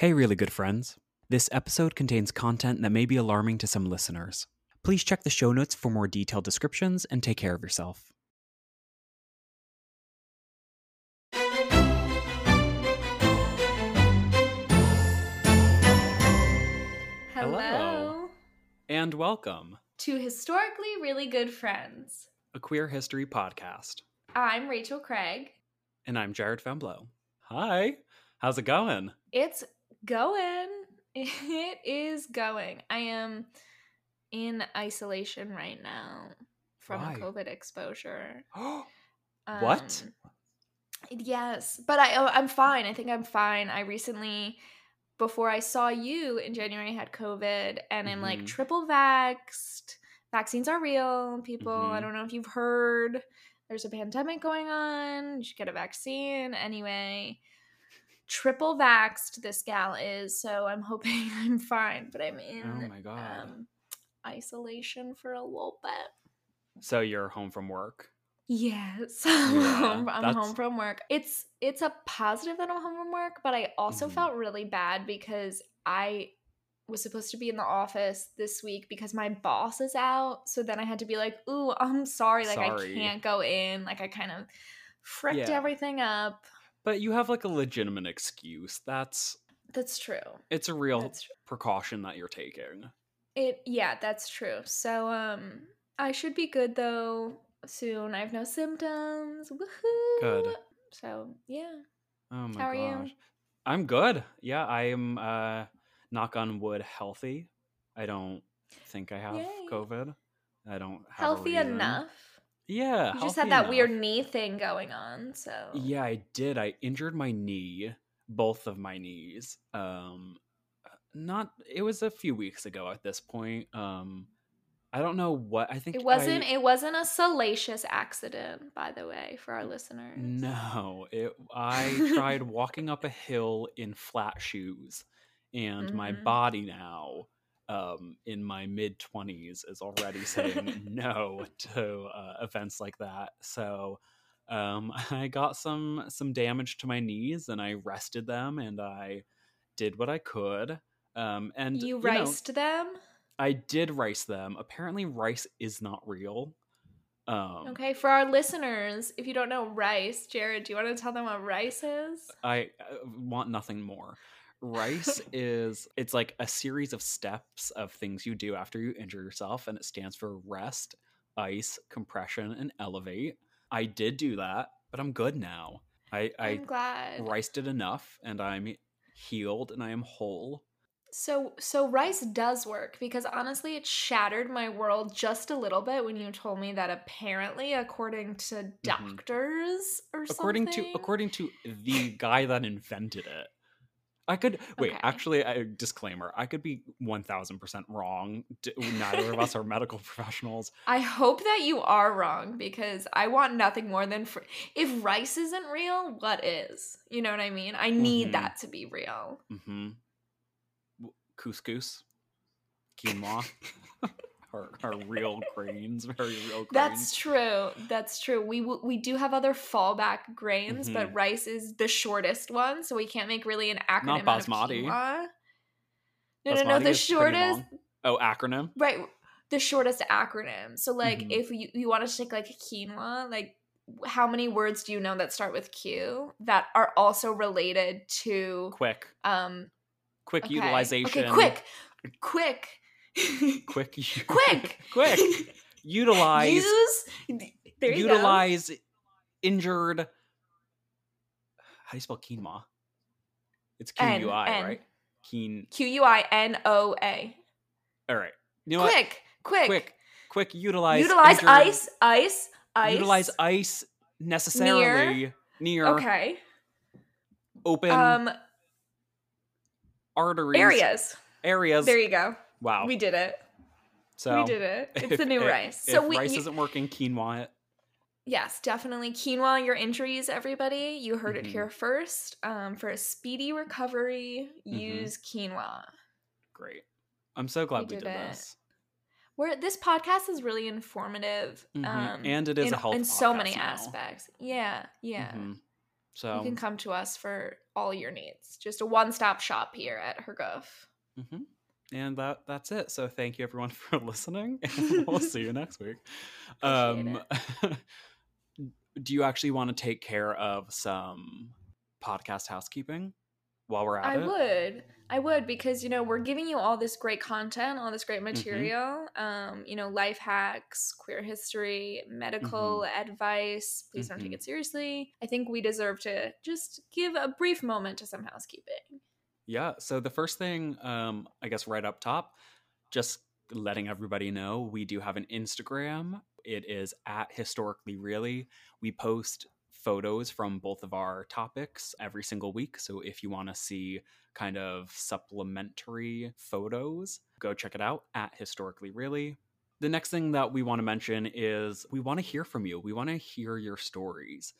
Hey, really good friends. This episode contains content that may be alarming to some listeners. Please check the show notes for more detailed descriptions and take care of yourself. Hello. And welcome, To Historically Really Good Friends. a queer history podcast. I'm Rachel Craig. And I'm Jared Femblow. Hi, how's it going? It's going. It is going. I am in isolation right now from Why? COVID exposure. What? Um, Yes, but I oh, I'm fine. I think I'm fine. I recently before I saw you in January had COVID and I'm like Mhm. triple vaxxed. Vaccines are real, people. I Mhm. don't know if you've heard. There's a pandemic going on. You should get a vaccine. Anyway, triple vaxxed this gal is, so I'm hoping I'm fine. But I'm in oh my god. um, isolation for a little bit. so you're home from work? Yes, Yeah, I'm that's- home from work. It's it's a positive that I'm home from work, but I also Mhm. felt really bad because I was supposed to be in the office this week because my boss is out. So then I had to be like, "Ooh, I'm sorry, like Sorry. I can't go in." Like I kind of fricked Yeah. everything up. But you have like a legitimate excuse. That's That's true. it's a real true. precaution that you're taking. It yeah, that's true. So um I should be good though soon. I have no symptoms. Woohoo. Good. So, yeah. Oh my How are you? gosh. I'm good. Yeah, I am uh knock on wood healthy. I don't think I have Yay. COVID. I don't have Healthy enough. Yeah. You just had that enough. weird knee thing going on, so Yeah, I did. I injured my knee, both of my knees. Um not it was a few weeks ago at this point. Um I don't know what I think it wasn't I- it wasn't a salacious accident, by the way, for our listeners. No, it. I tried walking up a hill in flat shoes, and my Mhm. body now, um, in my mid twenties, is already saying no to uh, events like that. So, um, I got some some damage to my knees, and I rested them, and I did what I could. Um, and You know, riced them? I did rice them. Apparently, rice is not real. Um, Okay, for our listeners, if you don't know rice, Jared, do you want to tell them what rice is? I uh, want nothing more. Rice is it's like a series of steps of things you do after you injure yourself and it stands for rest, ice, compression and elevate. I did do that, but I'm good now. I I I'm glad. riced it enough and I'm healed and I am whole. So so rice does work because honestly it shattered my world just a little bit when you told me that apparently according to doctors or Mm-hmm. According something to according to the guy that invented it. I could wait. Okay. Actually, a disclaimer: I could be one thousand percent wrong. Neither of us are medical professionals. I hope that you are wrong because I want nothing more than fr- if rice isn't real, what is? You know what I mean? I need Mhm. that to be real. Mm-hmm. Couscous, quinoa, are, are real grains, very real grains. That's true. That's true. We w- we do have other fallback grains, but rice is the shortest one, so we can't make really an acronym. Not out of basmati. No, no, no. The shortest. Oh, acronym. right? The shortest acronym. So, like, Mhm. if you you want to take like quinoa, like, how many words do you know that start with Q that are also related to Quick, um quick okay. utilization. Okay, quick, quick, quick, quick, quick. Utilize, Use. There you go. utilize injured. How do you spell quinoa? It's Q U I, right? Keen. Q U I N O A. All right. You know what? Quick, quick, quick, quick. Utilize. Utilize injured- ice, ice, ice. Utilize ice necessarily near, Okay. open Um, arteries areas. areas. There you go. Wow. We did it. so we did it. It's if- the new if- rice. If So we, rice you- isn't working, quinoa it. yes, definitely quinoa your injuries. Everybody, you heard it Mhm. here first. Um, for a speedy recovery, Mhm. use quinoa. Great. I'm so glad we did did, this. Where this podcast is really informative. Mhm. Um, And it is in, a health in so many now. aspects. Yeah, yeah. Mhm. So You can come to us for all your needs. Just a one stop shop here at HerGov. Mm-hmm. And that that's it. So thank you everyone for listening, and we'll see you next week. Um, do you actually want to take care of some podcast housekeeping while we're at I it? would. I would because you know we're giving you all this great content, all this great Mm-hmm. material. Um, you know, life hacks, queer history, medical Mm-hmm. advice. Please don't take Mhm. it seriously. I think we deserve to just give a brief moment to some housekeeping. Yeah. So the first thing, um, I guess, right up top, just letting everybody know we do have an Instagram. It is at historically really. We post photos from both of our topics every single week. So if you want to see kind of supplementary photos, go check it out at historically really. The next thing that we want to mention is we want to hear from you. We want to hear your stories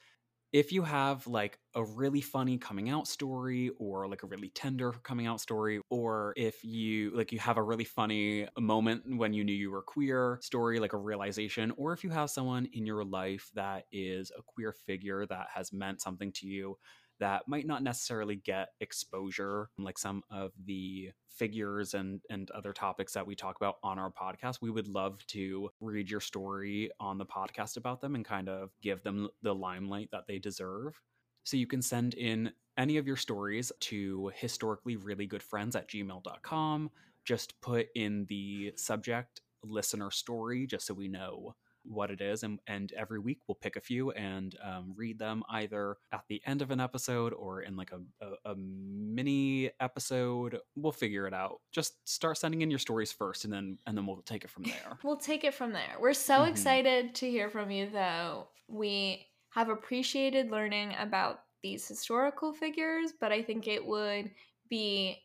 if you have like a really funny coming out story or like a really tender coming out story or if you like you have a really funny moment when you knew you were queer story like a realization or if you have someone in your life that is a queer figure that has meant something to you that might not necessarily get exposure like some of the figures and and other topics that we talk about on our podcast. We would love to read your story on the podcast about them and kind of give them the limelight that they deserve. So you can send in any of your stories to historically really good friends at gmail.com just put in the subject listener story just so we know what it is and, and every week we'll pick a few and um, read them either at the end of an episode or in like a, a, a mini episode we'll figure it out just start sending in your stories first and then and then we'll take it from there We'll take it from there. We're so Mhm. excited to hear from you, though. We have appreciated learning about these historical figures, but I think it would be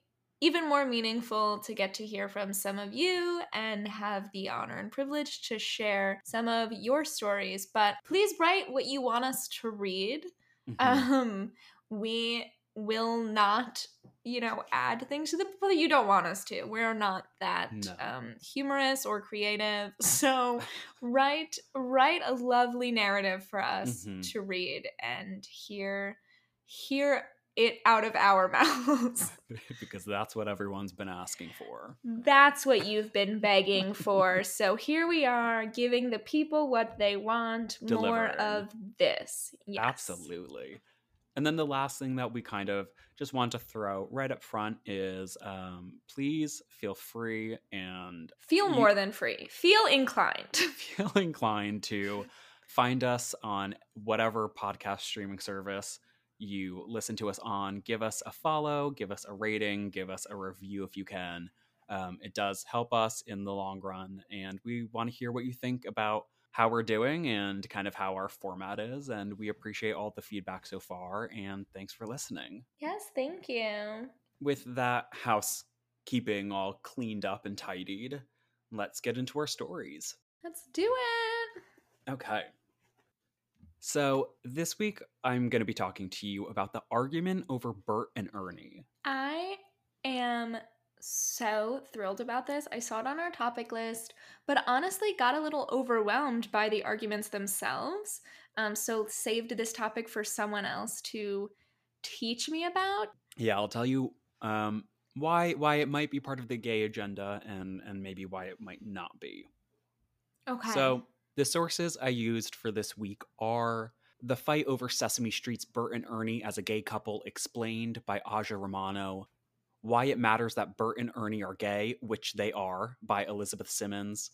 even more meaningful to get to hear from some of you and have the honor and privilege to share some of your stories. But please write what you want us to read. Mhm. Um, we will not, you know, add things to the people that you don't want us to. We're not that No. um, humorous or creative. So write write a lovely narrative for us Mhm. to read and hear hear it out of our mouths. because that's what everyone's been asking for That's what you've been begging for. So here we are giving the people what they want, more of this. Yes. Absolutely. And then the last thing that we kind of just want to throw right up front is um, please feel free and Feel You- more than free. Feel inclined. feel inclined to find us on whatever podcast streaming service you listen to us on. Give us a follow, give us a rating, give us a review if you can. Um, it does help us in the long run, and we want to hear what you think about how we're doing and kind of how our format is. And we appreciate all the feedback so far. And thanks for listening. yes, thank you. With that housekeeping all cleaned up and tidied, let's get into our stories. Let's do it. Okay. So this week I'm going to be talking to you about the argument over Bert and Ernie. I am so thrilled about this. I saw it on our topic list, but honestly got a little overwhelmed by the arguments themselves. Um, so saved this topic for someone else to teach me about. Yeah, I'll tell you um, why why it might be part of the gay agenda and and maybe why it might not be. Okay. So the sources I used for this week are the fight over Sesame Street's Bert and Ernie as a gay couple explained by Aja Romano. Why it matters that Bert and Ernie are gay, which they are, by Elizabeth Simins.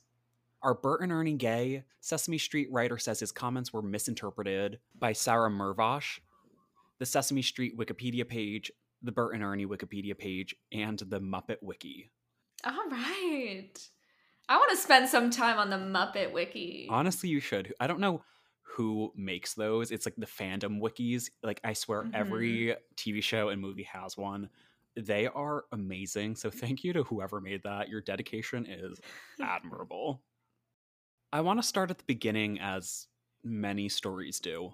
Are Bert and Ernie gay? Sesame Street writer says his comments were misinterpreted by Sarah Mervosh. The Sesame Street Wikipedia page, the Bert and Ernie Wikipedia page, and the Muppet Wiki. All right. I want to spend some time on the Muppet Wiki. Honestly, you should. I don't know who makes those. It's like the fandom wikis. Like I swear Mhm. every TV show and movie has one. They are amazing. So thank you to whoever made that. Your dedication is admirable. I want to start at the beginning as many stories do.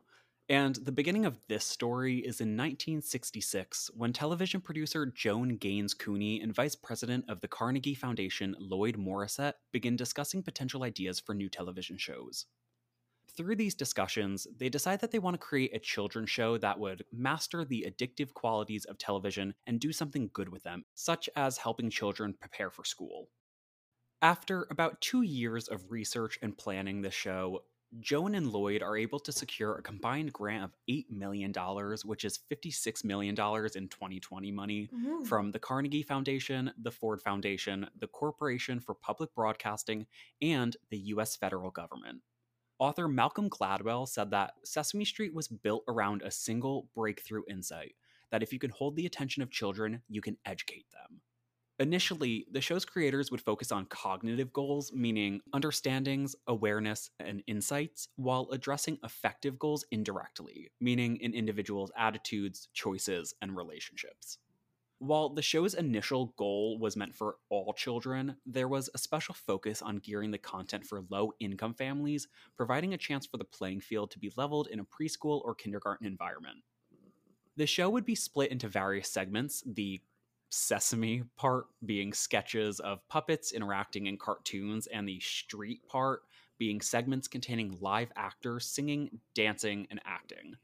And the beginning of this story is in 1966 when television producer Joan Ganz Cooney and vice president of the Carnegie Foundation Lloyd Morrisett begin discussing potential ideas for new television shows. through these discussions, they decide that they want to create a children's show that would master the addictive qualities of television and do something good with them, such as helping children prepare for school. After about two years of research and planning the show, Joan and Lloyd are able to secure a combined grant of $8 million, which is $56 million in 2020 money, Ooh. from the Carnegie Foundation, the Ford Foundation, the Corporation for Public Broadcasting, and the US federal government. Author Malcolm Gladwell said that Sesame Street was built around a single breakthrough insight that if you can hold the attention of children, you can educate them. Initially, the show's creators would focus on cognitive goals, meaning understandings, awareness, and insights, while addressing affective goals indirectly, meaning in individuals' attitudes, choices, and relationships. While the show's initial goal was meant for all children, there was a special focus on gearing the content for low income families, providing a chance for the playing field to be leveled in a preschool or kindergarten environment. The show would be split into various segments, the sesame part being sketches of puppets interacting in cartoons, and the street part being segments containing live actors singing, dancing, and acting.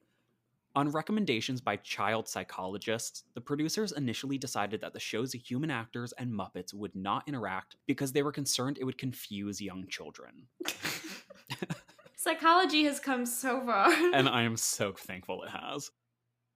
On recommendations by child psychologists, the producers initially decided that the show's human actors and Muppets would not interact because they were concerned it would confuse young children. Psychology has come so far. and I am so thankful it has.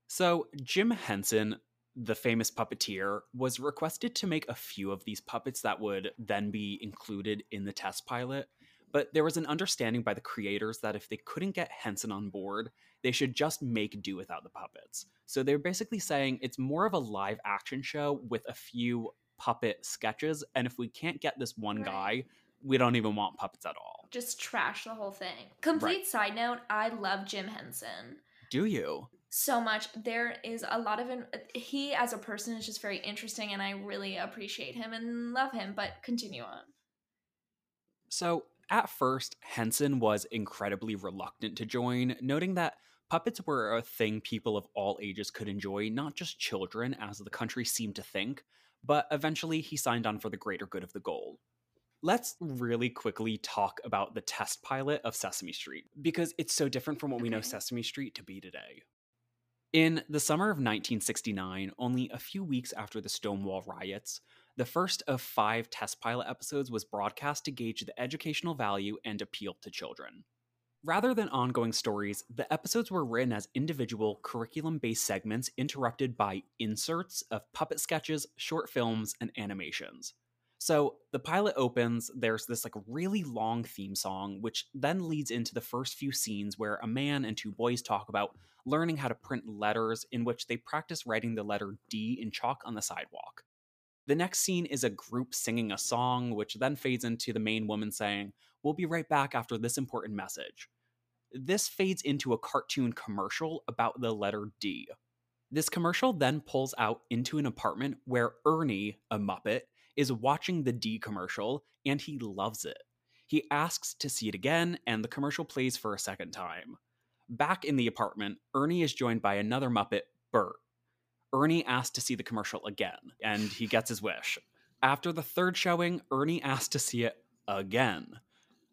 So, Jim Henson, the famous puppeteer, was requested to make a few of these puppets that would then be included in the test pilot. But there was an understanding by the creators that if they couldn't get Henson on board, they should just make do without the puppets. So they're basically saying it's more of a live action show with a few puppet sketches. And if we can't get this one Right. guy, we don't even want puppets at all. Just trash the whole thing. Complete side note, I love Jim Henson. Do you? So much. There is a lot of him. He as a person is just very interesting, and I really appreciate him and love him. But continue on. So, at first, Henson was incredibly reluctant to join, noting that puppets were a thing people of all ages could enjoy, not just children, as the country seemed to think, but eventually he signed on for the greater good of the goal. Let's really quickly talk about the test pilot of Sesame Street, because it's so different from what we know Sesame Street to be today. In the summer of 1969, only a few weeks after the Stonewall riots, the first of five test pilot episodes was broadcast to gauge the educational value and appeal to children. Rather than ongoing stories, the episodes were written as individual curriculum based segments interrupted by inserts of puppet sketches, short films, and animations. So the pilot opens, there's this like really long theme song, which then leads into the first few scenes where a man and two boys talk about learning how to print letters, in which they practice writing the letter D in chalk on the sidewalk. The next scene is a group singing a song, which then fades into the main woman saying, We'll be right back after this important message. This fades into a cartoon commercial about the letter D. This commercial then pulls out into an apartment where Ernie, a Muppet, is watching the D commercial and he loves it. He asks to see it again, and the commercial plays for a second time. Back in the apartment, Ernie is joined by another Muppet, Bert. Ernie asks to see the commercial again, and he gets his wish. After the third showing, Ernie asks to see it again.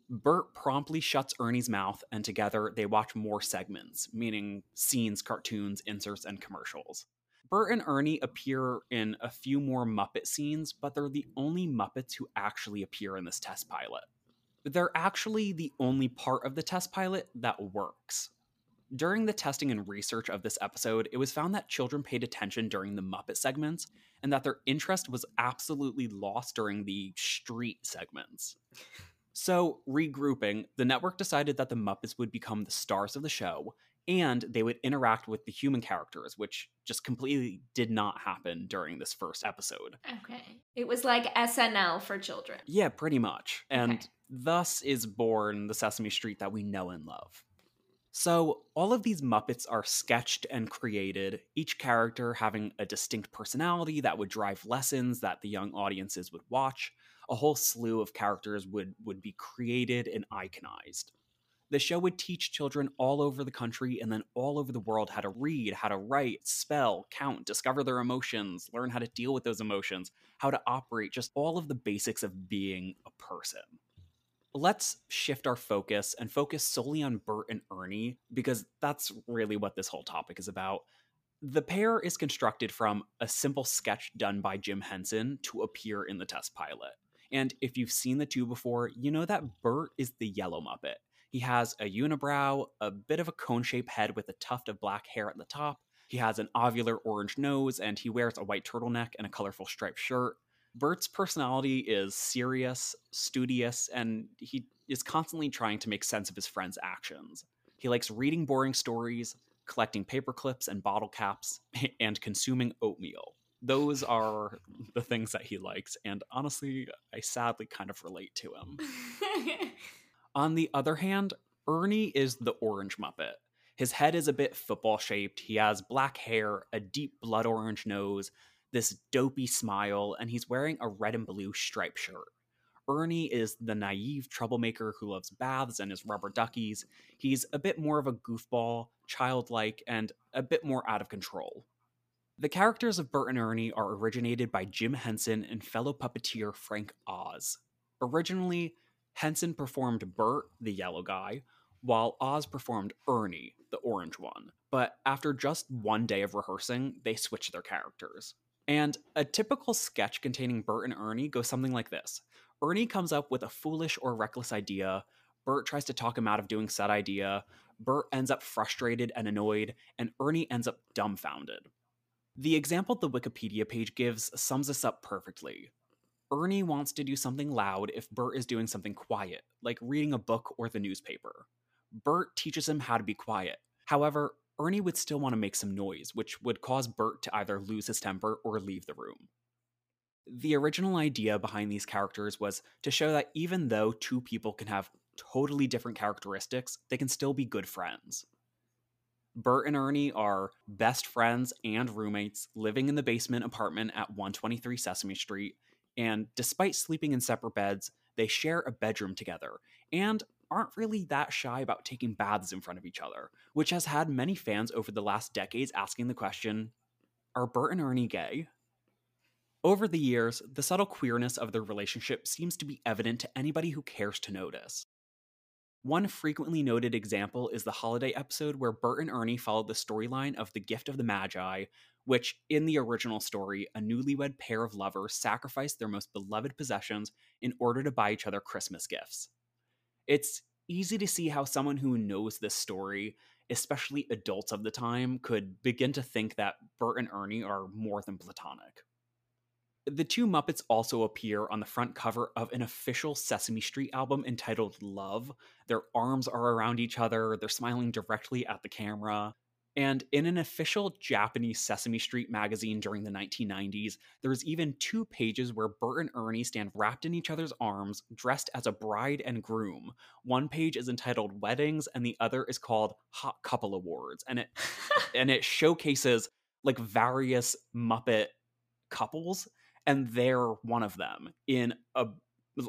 Bert promptly shuts Ernie's mouth, and together they watch more segments, meaning scenes, cartoons, inserts, and commercials. Bert and Ernie appear in a few more Muppet scenes, but they're the only Muppets who actually appear in this test pilot. They're actually the only part of the test pilot that works. During the testing and research of this episode, it was found that children paid attention during the Muppet segments and that their interest was absolutely lost during the street segments. So, regrouping, the network decided that the Muppets would become the stars of the show and they would interact with the human characters, which just completely did not happen during this first episode. Okay. It was like SNL for children. Yeah, pretty much. And Okay. thus is born the Sesame Street that we know and love. So, all of these Muppets are sketched and created, each character having a distinct personality that would drive lessons that the young audiences would watch. A whole slew of characters would, would be created and iconized. The show would teach children all over the country and then all over the world how to read, how to write, spell, count, discover their emotions, learn how to deal with those emotions, how to operate, just all of the basics of being a person. Let's shift our focus and focus solely on Bert and Ernie because that's really what this whole topic is about. The pair is constructed from a simple sketch done by Jim Henson to appear in the test pilot. And if you've seen the two before, you know that Bert is the yellow Muppet. He has a unibrow, a bit of a cone shaped head with a tuft of black hair at the top. He has an ovular orange nose, and he wears a white turtleneck and a colorful striped shirt. Bert's personality is serious, studious, and he is constantly trying to make sense of his friends' actions. He likes reading boring stories, collecting paper clips and bottle caps, and consuming oatmeal. Those are the things that he likes, and honestly, I sadly kind of relate to him. On the other hand, Ernie is the orange Muppet. His head is a bit football shaped, he has black hair, a deep blood orange nose, this dopey smile, and he's wearing a red and blue striped shirt. Ernie is the naive troublemaker who loves baths and his rubber duckies. He's a bit more of a goofball, childlike, and a bit more out of control. The characters of Bert and Ernie are originated by Jim Henson and fellow puppeteer Frank Oz. Originally, Henson performed Bert, the yellow guy, while Oz performed Ernie, the orange one. But after just one day of rehearsing, they switched their characters. And a typical sketch containing Bert and Ernie goes something like this Ernie comes up with a foolish or reckless idea. Bert tries to talk him out of doing said idea. Bert ends up frustrated and annoyed, and Ernie ends up dumbfounded. The example the Wikipedia page gives sums this up perfectly. Ernie wants to do something loud if Bert is doing something quiet, like reading a book or the newspaper. Bert teaches him how to be quiet. However, Ernie would still want to make some noise, which would cause Bert to either lose his temper or leave the room. The original idea behind these characters was to show that even though two people can have totally different characteristics, they can still be good friends. Bert and Ernie are best friends and roommates living in the basement apartment at 123 Sesame Street, and despite sleeping in separate beds, they share a bedroom together and aren't really that shy about taking baths in front of each other, which has had many fans over the last decades asking the question Are Bert and Ernie gay? Over the years, the subtle queerness of their relationship seems to be evident to anybody who cares to notice. One frequently noted example is the holiday episode where Bert and Ernie followed the storyline of The Gift of the Magi, which, in the original story, a newlywed pair of lovers sacrificed their most beloved possessions in order to buy each other Christmas gifts. It's easy to see how someone who knows this story, especially adults of the time, could begin to think that Bert and Ernie are more than platonic. The two Muppets also appear on the front cover of an official Sesame Street album entitled Love. Their arms are around each other, they're smiling directly at the camera. And in an official Japanese Sesame Street magazine during the 1990s, there's even two pages where Bert and Ernie stand wrapped in each other's arms, dressed as a bride and groom. One page is entitled Weddings, and the other is called Hot Couple Awards. And it and it showcases like various Muppet couples, and they're one of them in a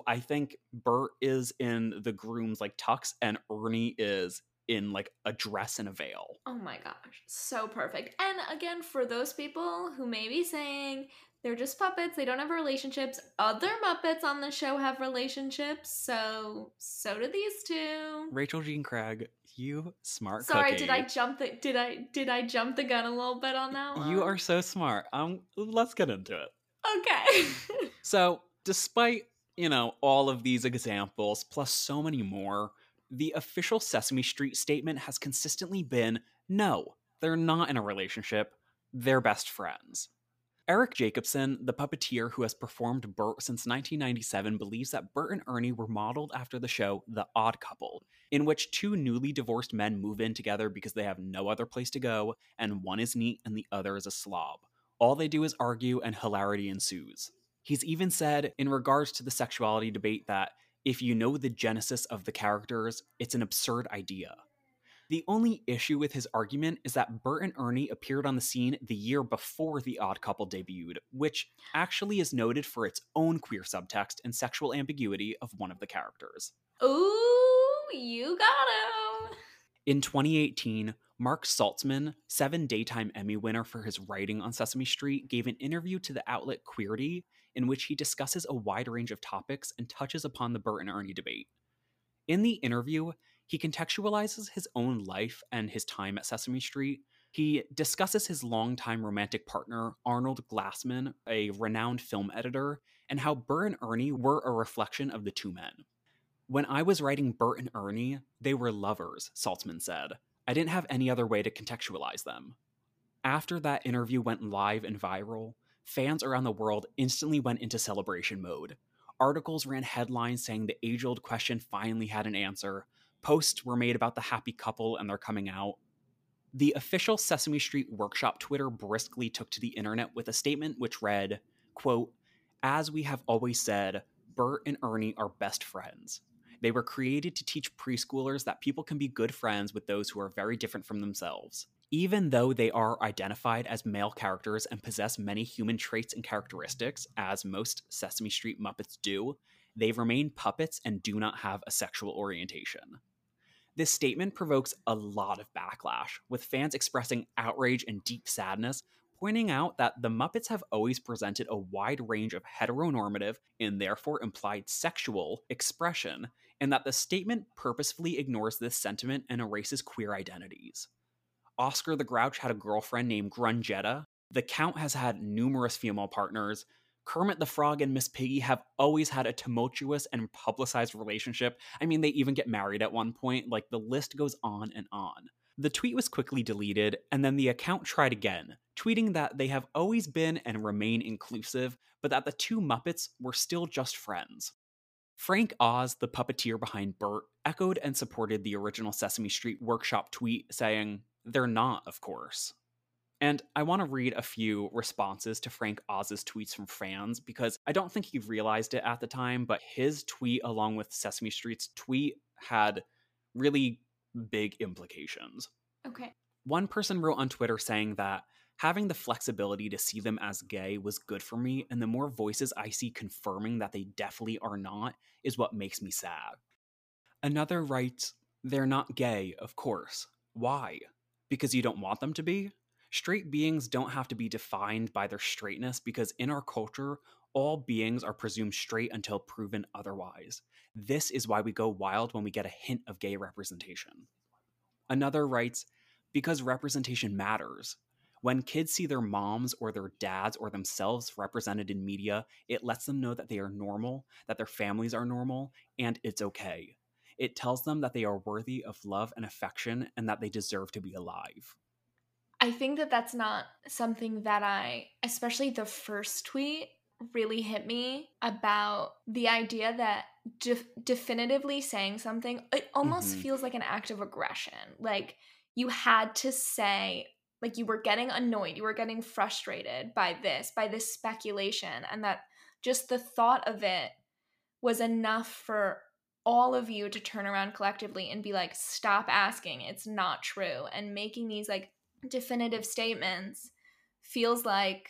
I think Bert is in the groom's like tux, and Ernie is in like a dress and a veil. Oh my gosh, so perfect. And again, for those people who may be saying they're just puppets, they don't have relationships, other Muppets on the show have relationships, so so do these two. Rachel Jean Craig, you smart. Girl. Sorry, cookie. did I jump the did I did I jump the gun a little bit on that one? You are so smart. Um, let's get into it. Okay. so, despite you know all of these examples plus so many more the official Sesame Street statement has consistently been no, they're not in a relationship, they're best friends. Eric Jacobson, the puppeteer who has performed Bert since 1997, believes that Bert and Ernie were modeled after the show The Odd Couple, in which two newly divorced men move in together because they have no other place to go, and one is neat and the other is a slob. All they do is argue, and hilarity ensues. He's even said, in regards to the sexuality debate, that if you know the genesis of the characters, it's an absurd idea. The only issue with his argument is that Bert and Ernie appeared on the scene the year before The Odd Couple debuted, which actually is noted for its own queer subtext and sexual ambiguity of one of the characters. Ooh, you got him! In 2018, Mark Saltzman, seven Daytime Emmy winner for his writing on Sesame Street, gave an interview to the outlet Queerty in which he discusses a wide range of topics and touches upon the Bert and Ernie debate. In the interview, he contextualizes his own life and his time at Sesame Street. He discusses his longtime romantic partner, Arnold Glassman, a renowned film editor, and how Bert and Ernie were a reflection of the two men. When I was writing Bert and Ernie, they were lovers, Saltzman said. I didn't have any other way to contextualize them. After that interview went live and viral, fans around the world instantly went into celebration mode. Articles ran headlines saying the age old question finally had an answer. Posts were made about the happy couple and their coming out. The official Sesame Street Workshop Twitter briskly took to the internet with a statement which read, quote, As we have always said, Bert and Ernie are best friends. They were created to teach preschoolers that people can be good friends with those who are very different from themselves. Even though they are identified as male characters and possess many human traits and characteristics, as most Sesame Street Muppets do, they remain puppets and do not have a sexual orientation. This statement provokes a lot of backlash, with fans expressing outrage and deep sadness, pointing out that the Muppets have always presented a wide range of heteronormative and therefore implied sexual expression, and that the statement purposefully ignores this sentiment and erases queer identities. Oscar the Grouch had a girlfriend named Grungetta. The Count has had numerous female partners. Kermit the Frog and Miss Piggy have always had a tumultuous and publicized relationship. I mean, they even get married at one point. Like, the list goes on and on. The tweet was quickly deleted, and then the account tried again, tweeting that they have always been and remain inclusive, but that the two Muppets were still just friends. Frank Oz, the puppeteer behind Bert, echoed and supported the original Sesame Street Workshop tweet, saying, They're not, of course. And I want to read a few responses to Frank Oz's tweets from fans because I don't think he realized it at the time, but his tweet, along with Sesame Street's tweet, had really big implications. Okay. One person wrote on Twitter saying that having the flexibility to see them as gay was good for me, and the more voices I see confirming that they definitely are not is what makes me sad. Another writes, They're not gay, of course. Why? Because you don't want them to be? Straight beings don't have to be defined by their straightness because in our culture, all beings are presumed straight until proven otherwise. This is why we go wild when we get a hint of gay representation. Another writes, because representation matters. When kids see their moms or their dads or themselves represented in media, it lets them know that they are normal, that their families are normal, and it's okay. It tells them that they are worthy of love and affection and that they deserve to be alive. I think that that's not something that I, especially the first tweet, really hit me about the idea that def- definitively saying something, it almost mm-hmm. feels like an act of aggression. Like you had to say, like you were getting annoyed, you were getting frustrated by this, by this speculation, and that just the thought of it was enough for all of you to turn around collectively and be like, stop asking, it's not true. And making these like definitive statements feels like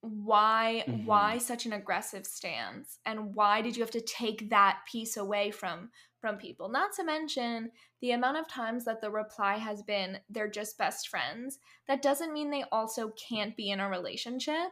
why mm-hmm. why such an aggressive stance and why did you have to take that piece away from from people not to mention the amount of times that the reply has been they're just best friends that doesn't mean they also can't be in a relationship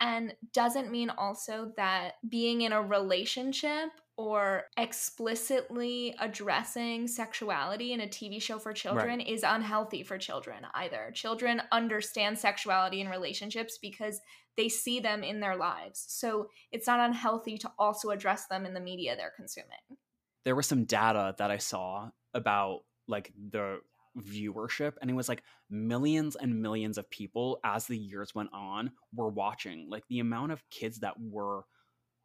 and doesn't mean also that being in a relationship or explicitly addressing sexuality in a TV show for children right. is unhealthy for children either. Children understand sexuality in relationships because they see them in their lives. So it's not unhealthy to also address them in the media they're consuming. There was some data that I saw about like the viewership and it was like millions and millions of people as the years went on were watching like the amount of kids that were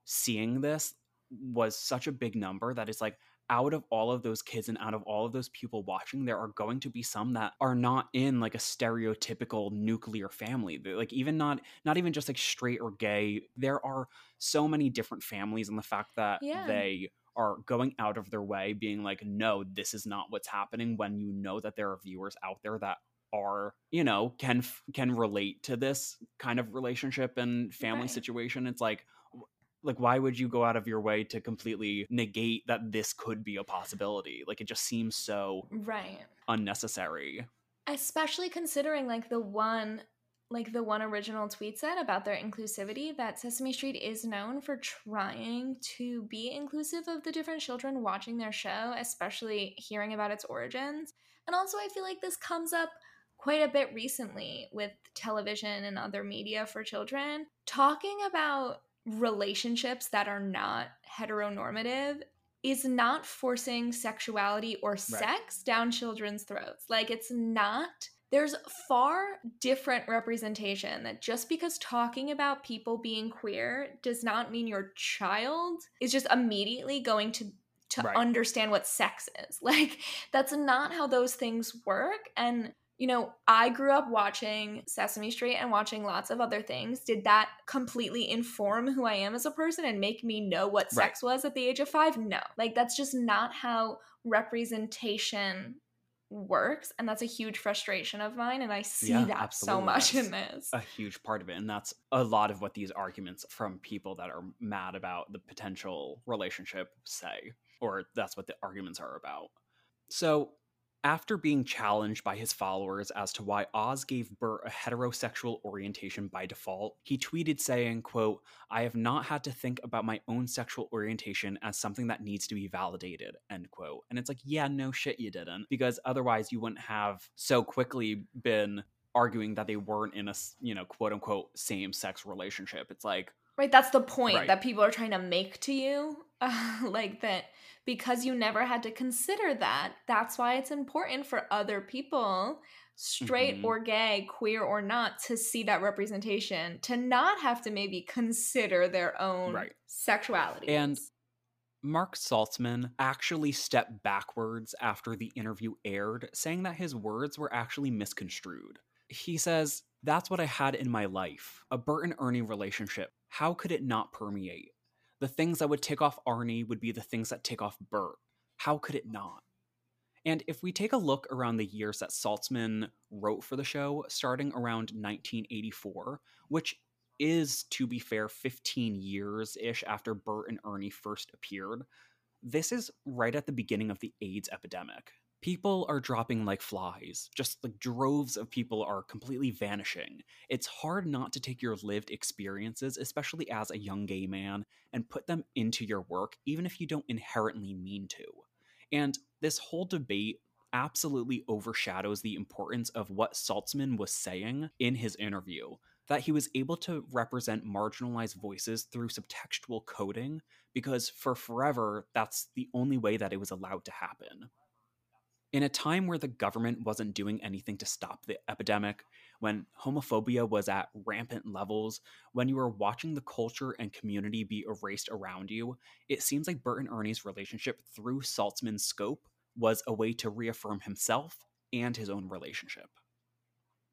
seeing this was such a big number that it's like out of all of those kids and out of all of those people watching there are going to be some that are not in like a stereotypical nuclear family They're, like even not not even just like straight or gay there are so many different families and the fact that yeah. they are going out of their way being like no this is not what's happening when you know that there are viewers out there that are you know can can relate to this kind of relationship and family right. situation it's like like why would you go out of your way to completely negate that this could be a possibility like it just seems so right unnecessary especially considering like the one like the one original tweet said about their inclusivity that Sesame Street is known for trying to be inclusive of the different children watching their show, especially hearing about its origins. And also, I feel like this comes up quite a bit recently with television and other media for children. Talking about relationships that are not heteronormative is not forcing sexuality or right. sex down children's throats. Like, it's not there's far different representation that just because talking about people being queer does not mean your child is just immediately going to to right. understand what sex is. Like that's not how those things work and you know, I grew up watching Sesame Street and watching lots of other things. Did that completely inform who I am as a person and make me know what sex right. was at the age of 5? No. Like that's just not how representation works and that's a huge frustration of mine and i see yeah, that so much that's in this a huge part of it and that's a lot of what these arguments from people that are mad about the potential relationship say or that's what the arguments are about so after being challenged by his followers as to why Oz gave Bert a heterosexual orientation by default, he tweeted saying, quote, I have not had to think about my own sexual orientation as something that needs to be validated, end quote. And it's like, yeah, no shit you didn't, because otherwise you wouldn't have so quickly been arguing that they weren't in a, you know, quote unquote same sex relationship. It's like, Right, that's the point right. that people are trying to make to you. Uh, like that because you never had to consider that. That's why it's important for other people, straight mm-hmm. or gay, queer or not, to see that representation, to not have to maybe consider their own right. sexuality. And Mark Saltzman actually stepped backwards after the interview aired, saying that his words were actually misconstrued. He says, That's what I had in my life a Bert and Ernie relationship. How could it not permeate? The things that would tick off Arnie would be the things that tick off Bert. How could it not? And if we take a look around the years that Saltzman wrote for the show, starting around 1984, which is, to be fair, 15 years ish after Bert and Ernie first appeared, this is right at the beginning of the AIDS epidemic people are dropping like flies. Just like droves of people are completely vanishing. It's hard not to take your lived experiences, especially as a young gay man, and put them into your work, even if you don't inherently mean to. And this whole debate absolutely overshadows the importance of what Saltzman was saying in his interview that he was able to represent marginalized voices through subtextual coding because for forever that's the only way that it was allowed to happen. In a time where the government wasn't doing anything to stop the epidemic, when homophobia was at rampant levels, when you were watching the culture and community be erased around you, it seems like Bert and Ernie's relationship through Saltzman's scope was a way to reaffirm himself and his own relationship.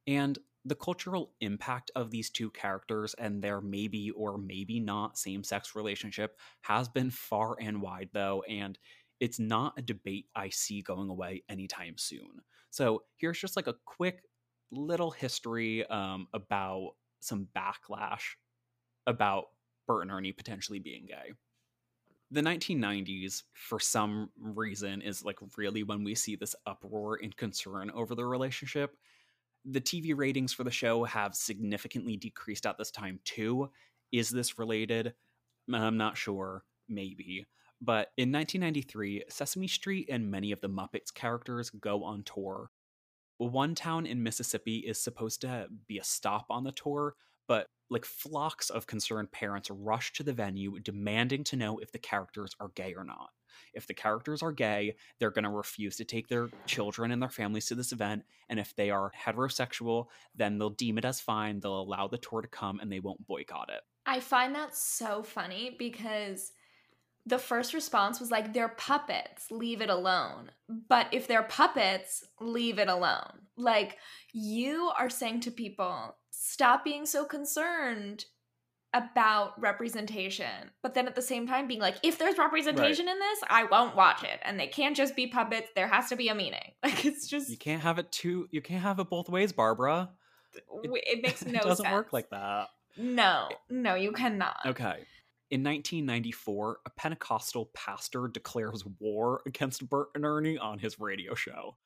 And the cultural impact of these two characters and their maybe or maybe not same sex relationship has been far and wide, though, and it's not a debate I see going away anytime soon. So here's just like a quick little history um, about some backlash about Bert and Ernie potentially being gay. The 1990s, for some reason, is like really when we see this uproar and concern over the relationship. The TV ratings for the show have significantly decreased at this time, too. Is this related? I'm not sure. Maybe. But in 1993, Sesame Street and many of the Muppets characters go on tour. One town in Mississippi is supposed to be a stop on the tour, but like flocks of concerned parents rush to the venue demanding to know if the characters are gay or not. If the characters are gay, they're going to refuse to take their children and their families to this event. And if they are heterosexual, then they'll deem it as fine. They'll allow the tour to come and they won't boycott it. I find that so funny because the first response was like, they're puppets, leave it alone. But if they're puppets, leave it alone. Like, you are saying to people, stop being so concerned about representation. But then at the same time, being like, if there's representation right. in this, I won't watch it. And they can't just be puppets. There has to be a meaning. Like, it's just. You can't have it two, you can't have it both ways, Barbara. It, it makes no it doesn't sense. work like that. No, no, you cannot. Okay. In 1994, a Pentecostal pastor declares war against Bert and Ernie on his radio show.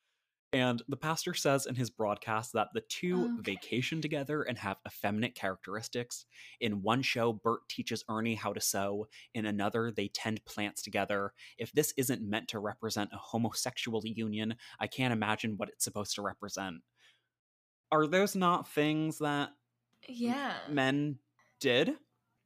And the pastor says in his broadcast that the two Okay. vacation together and have effeminate characteristics. In one show, Bert teaches Ernie how to sew. In another, they tend plants together. If this isn't meant to represent a homosexual union, I can't imagine what it's supposed to represent. Are those not things that Yeah. men did?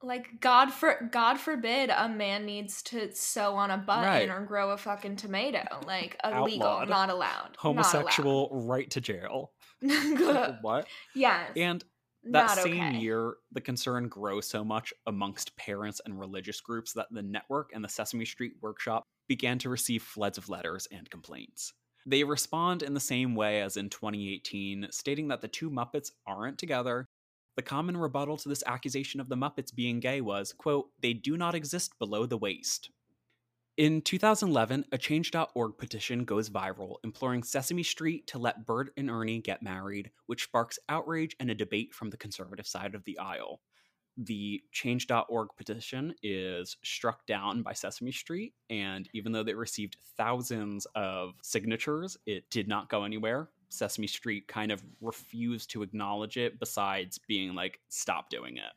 Like God for God forbid a man needs to sew on a button Right. or grow a fucking tomato. Like illegal, Outlawed. not allowed. Homosexual, right to jail. What? yes. And that not same okay. year, the concern grows so much amongst parents and religious groups that the network and the Sesame Street Workshop began to receive floods of letters and complaints. They respond in the same way as in 2018, stating that the two Muppets aren't together. The common rebuttal to this accusation of the Muppets being gay was, quote, they do not exist below the waist. In 2011, a Change.org petition goes viral imploring Sesame Street to let Bert and Ernie get married, which sparks outrage and a debate from the conservative side of the aisle. The Change.org petition is struck down by Sesame Street, and even though they received thousands of signatures, it did not go anywhere. Sesame Street kind of refused to acknowledge it, besides being like, stop doing it.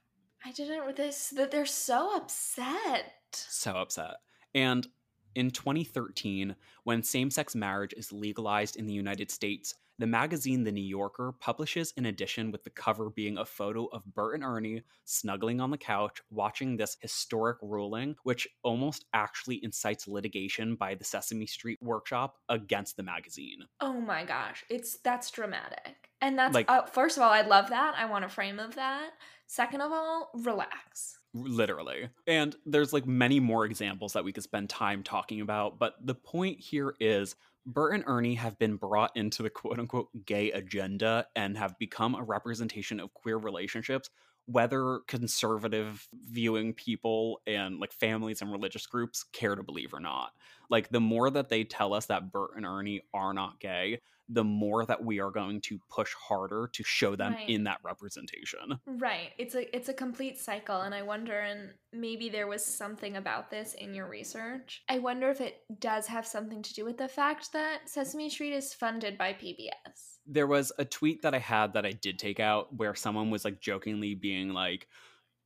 I didn't with this that they're so upset. so upset. And in 2013, when same sex marriage is legalized in the United States, the magazine The New Yorker publishes an edition with the cover being a photo of Bert and Ernie snuggling on the couch watching this historic ruling, which almost actually incites litigation by the Sesame Street Workshop against the magazine. Oh my gosh, it's that's dramatic. And that's Like- uh, first of all, I love that. I want a frame of that. Second of all, relax. literally and there's like many more examples that we could spend time talking about but the point here is Bert and Ernie have been brought into the quote unquote gay agenda and have become a representation of queer relationships, whether conservative viewing people and like families and religious groups care to believe or not. Like, the more that they tell us that Bert and Ernie are not gay, the more that we are going to push harder to show them Right. in that representation. Right. It's a it's a complete cycle and I wonder and maybe there was something about this in your research. I wonder if it does have something to do with the fact that Sesame Street is funded by PBS. There was a tweet that I had that I did take out where someone was like jokingly being like,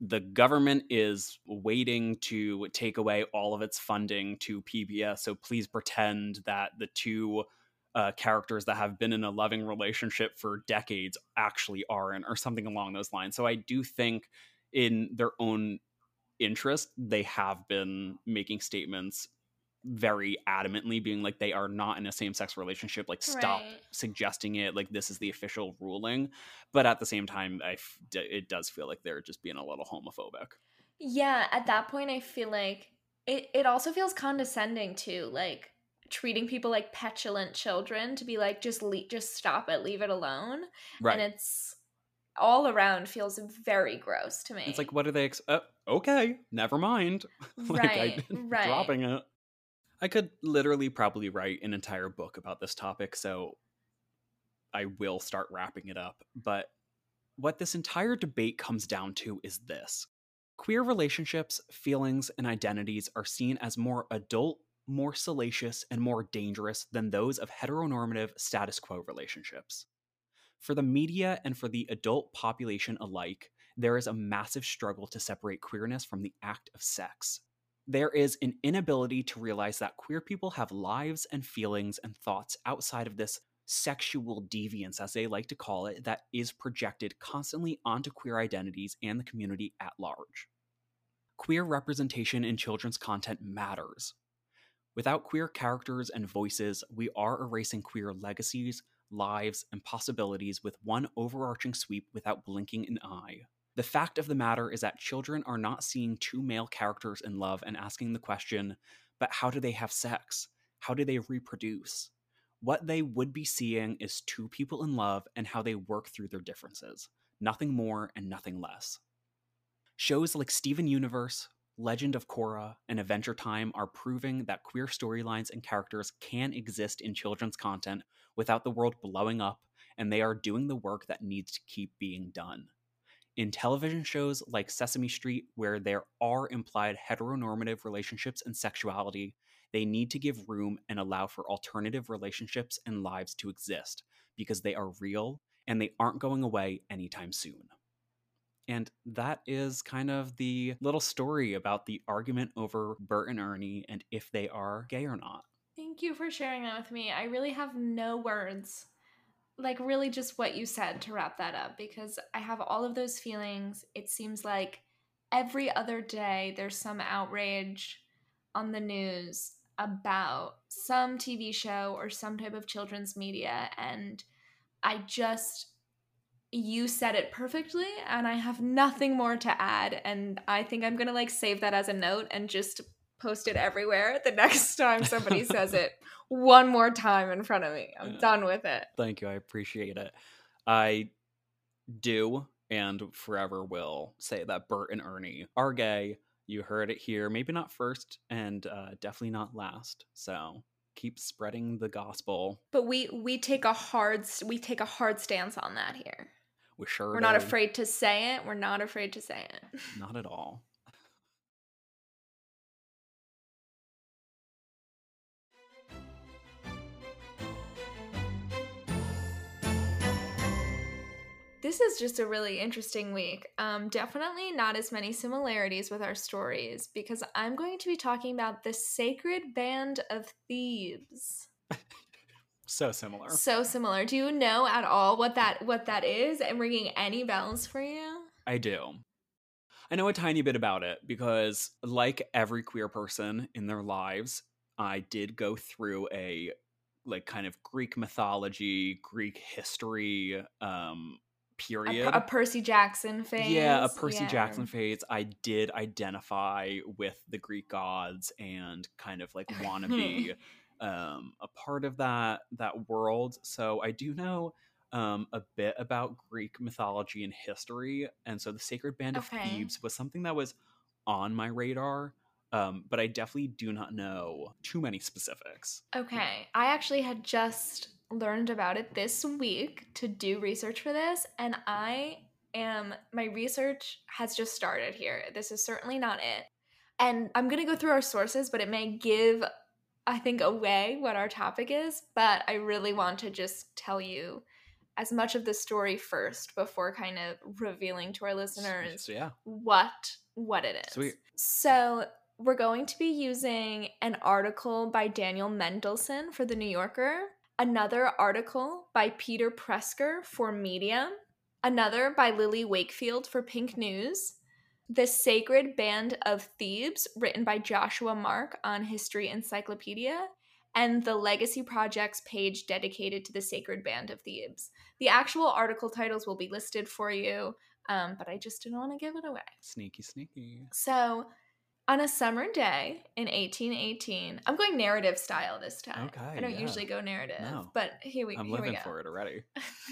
the government is waiting to take away all of its funding to PBS. So please pretend that the two uh, characters that have been in a loving relationship for decades actually aren't, or something along those lines. So I do think, in their own interest, they have been making statements very adamantly being like they are not in a same-sex relationship like stop Right. suggesting it like this is the official ruling but at the same time I f- it does feel like they're just being a little homophobic Yeah, at that point I feel like it it also feels condescending too, like treating people like petulant children to be like just le- just stop it, leave it alone. right And it's all around feels very gross to me. it's like what are they ex- uh, okay never mind like right, I, right. dropping it i could literally probably write an entire book about this topic so i will start wrapping it up but what this entire debate comes down to is this queer relationships feelings and identities are seen as more adult more salacious and more dangerous than those of heteronormative status quo relationships for the media and for the adult population alike there is a massive struggle to separate queerness from the act of sex. There is an inability to realize that queer people have lives and feelings and thoughts outside of this sexual deviance, as they like to call it, that is projected constantly onto queer identities and the community at large. Queer representation in children's content matters. Without queer characters and voices, we are erasing queer legacies, lives, and possibilities with one overarching sweep without blinking an eye. The fact of the matter is that children are not seeing two male characters in love and asking the question, but how do they have sex? How do they reproduce? What they would be seeing is two people in love and how they work through their differences. Nothing more and nothing less. Shows like Steven Universe, Legend of Korra, and Adventure Time are proving that queer storylines and characters can exist in children's content without the world blowing up, and they are doing the work that needs to keep being done. In television shows like Sesame Street, where there are implied heteronormative relationships and sexuality, They need to give room and allow for alternative relationships and lives to exist because they are real and they aren't going away anytime soon. And that is kind of the little story about the argument over Bert and Ernie and if they are gay or not. Thank you for sharing that with me. I really have no words. Like, really, just what you said to wrap that up because I have all of those feelings. It seems like every other day there's some outrage on the news about some TV show or some type of children's media. And I just, you said it perfectly, and I have nothing more to add. And I think I'm going to like save that as a note and just post it everywhere the next time somebody says it one more time in front of me. I'm Yeah. done with it. Thank you. I appreciate it. I do and forever will say that Bert and Ernie are gay. You heard it here. Maybe not first and uh, definitely not last. So keep spreading the gospel. But we we take a hard we take a hard stance on that here. We sure We're not afraid to say it. We're not afraid to say it. Not at all. This is just a really interesting week. Um, definitely not as many similarities with our stories because I'm going to be talking about the Sacred Band of Thebes. So similar. So similar. Do you know at all what that what that is? And ringing any bells for you? I do. I know a tiny bit about it because, like every queer person in their lives, I did go through a like kind of Greek mythology, Greek history um period. Per- a Percy Jackson phase. Yeah, a Percy Yeah. Jackson phase. I did identify with the Greek gods and kind of like want to be um, a part of that that world. So I do know um, a bit about Greek mythology and history, and so the Sacred Band of Okay. Thebes was something that was on my radar. Um, but I definitely do not know too many specifics. Okay, I actually had just learned about it this week to do research for this, and I am, my research has just started here. This is certainly not it. And I'm gonna go through our sources, but it may give, I think, away what our topic is, but I really want to just tell you as much of the story first before kind of revealing to our listeners So yeah, what what it is. Sweet. So we're going to be using an article by Daniel Mendelsohn for the New Yorker, another article by Peter Preskar for Medium, another by Lily Wakefield for Pink News, The Sacred Band of Thebes, written by Joshua Mark on History Encyclopedia, and the Legacy Project's page dedicated to the Sacred Band of Thebes. The actual article titles will be listed for you, um, but I just didn't want to give it away. sneaky, sneaky. So, on a summer day in 1818, I'm going narrative style this time. Okay, I don't yeah. usually go narrative, No. but here we, I'm here we living go. for it already.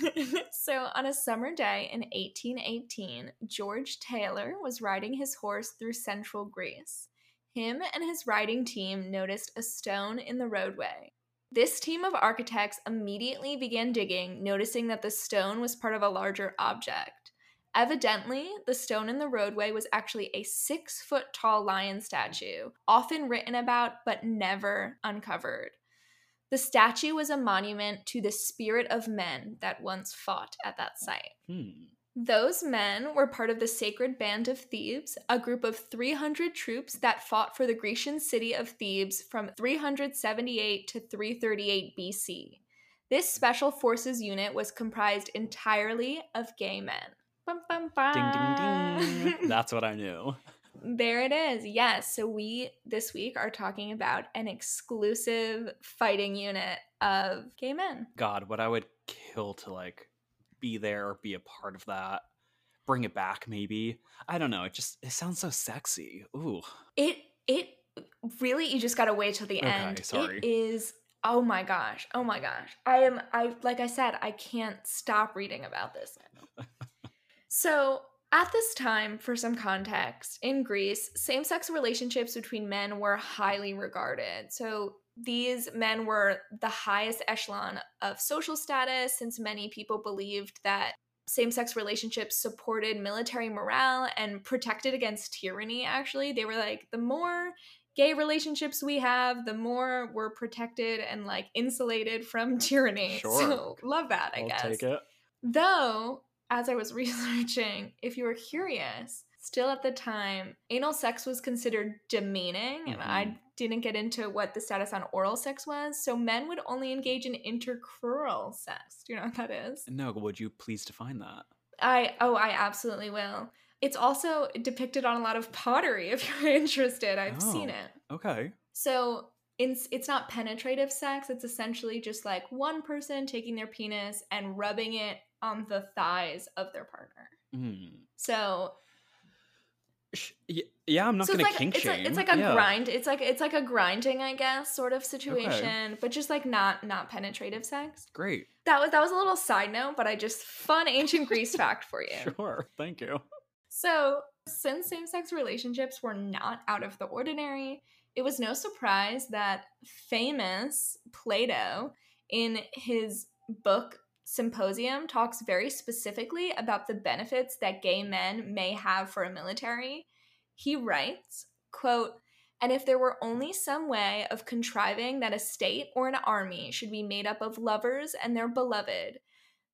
so, on a summer day in 1818, George Taylor was riding his horse through central Greece. Him and his riding team noticed a stone in the roadway. This team of architects immediately began digging, noticing that the stone was part of a larger object. Evidently, the stone in the roadway was actually a six foot tall lion statue, often written about but never uncovered. The statue was a monument to the spirit of men that once fought at that site. Hmm. Those men were part of the Sacred Band of Thebes, a group of 300 troops that fought for the Grecian city of Thebes from 378 to 338 BC. This special forces unit was comprised entirely of gay men. Bum, bum, Ding, bum. ding, ding. That's what I knew. There it is. Yes. So we this week are talking about an exclusive fighting unit of gay men. God, what I would kill to like be there or be a part of that. Bring it back, maybe. I don't know. It just it sounds so sexy. Ooh. It it really you just gotta wait till the Okay, end. sorry. It is oh my gosh. Oh my gosh. I am I like I said, I can't stop reading about this now. so at this time, for some context, in Greece, same sex relationships between men were highly regarded. So these men were the highest echelon of social status since many people believed that same sex relationships supported military morale and protected against tyranny, actually. They were like, the more gay relationships we have, the more we're protected and like insulated from tyranny. Sure. So love that, I I'll guess. take it. Though, as I was researching, if you were curious, still at the time, anal sex was considered demeaning, and I Mhm. didn't get into what the status on oral sex was. So men would only engage in intercrural sex. Do you know what that is? No, would you please define that? I oh, I absolutely will. It's also depicted on a lot of pottery. If you're interested, I've seen Oh. it. Okay. So it's it's not penetrative sex. It's essentially just like one person taking their penis and rubbing it on the thighs of their partner. Mm. So Yeah, I'm not so gonna like kink it's shame. like it's like a yeah. grind. It's like it's like a grinding, I guess, sort of situation, but just like not not penetrative sex. Great. That was that was a little side note, but I just fun ancient Greece fact for you. Sure. Thank you. So, since same sex relationships were not out of the ordinary, it was no surprise that famous Plato, in his book Symposium, talks very specifically about the benefits that gay men may have for a military. He writes, quote, and if there were only some way of contriving that a state or an army should be made up of lovers and their beloved,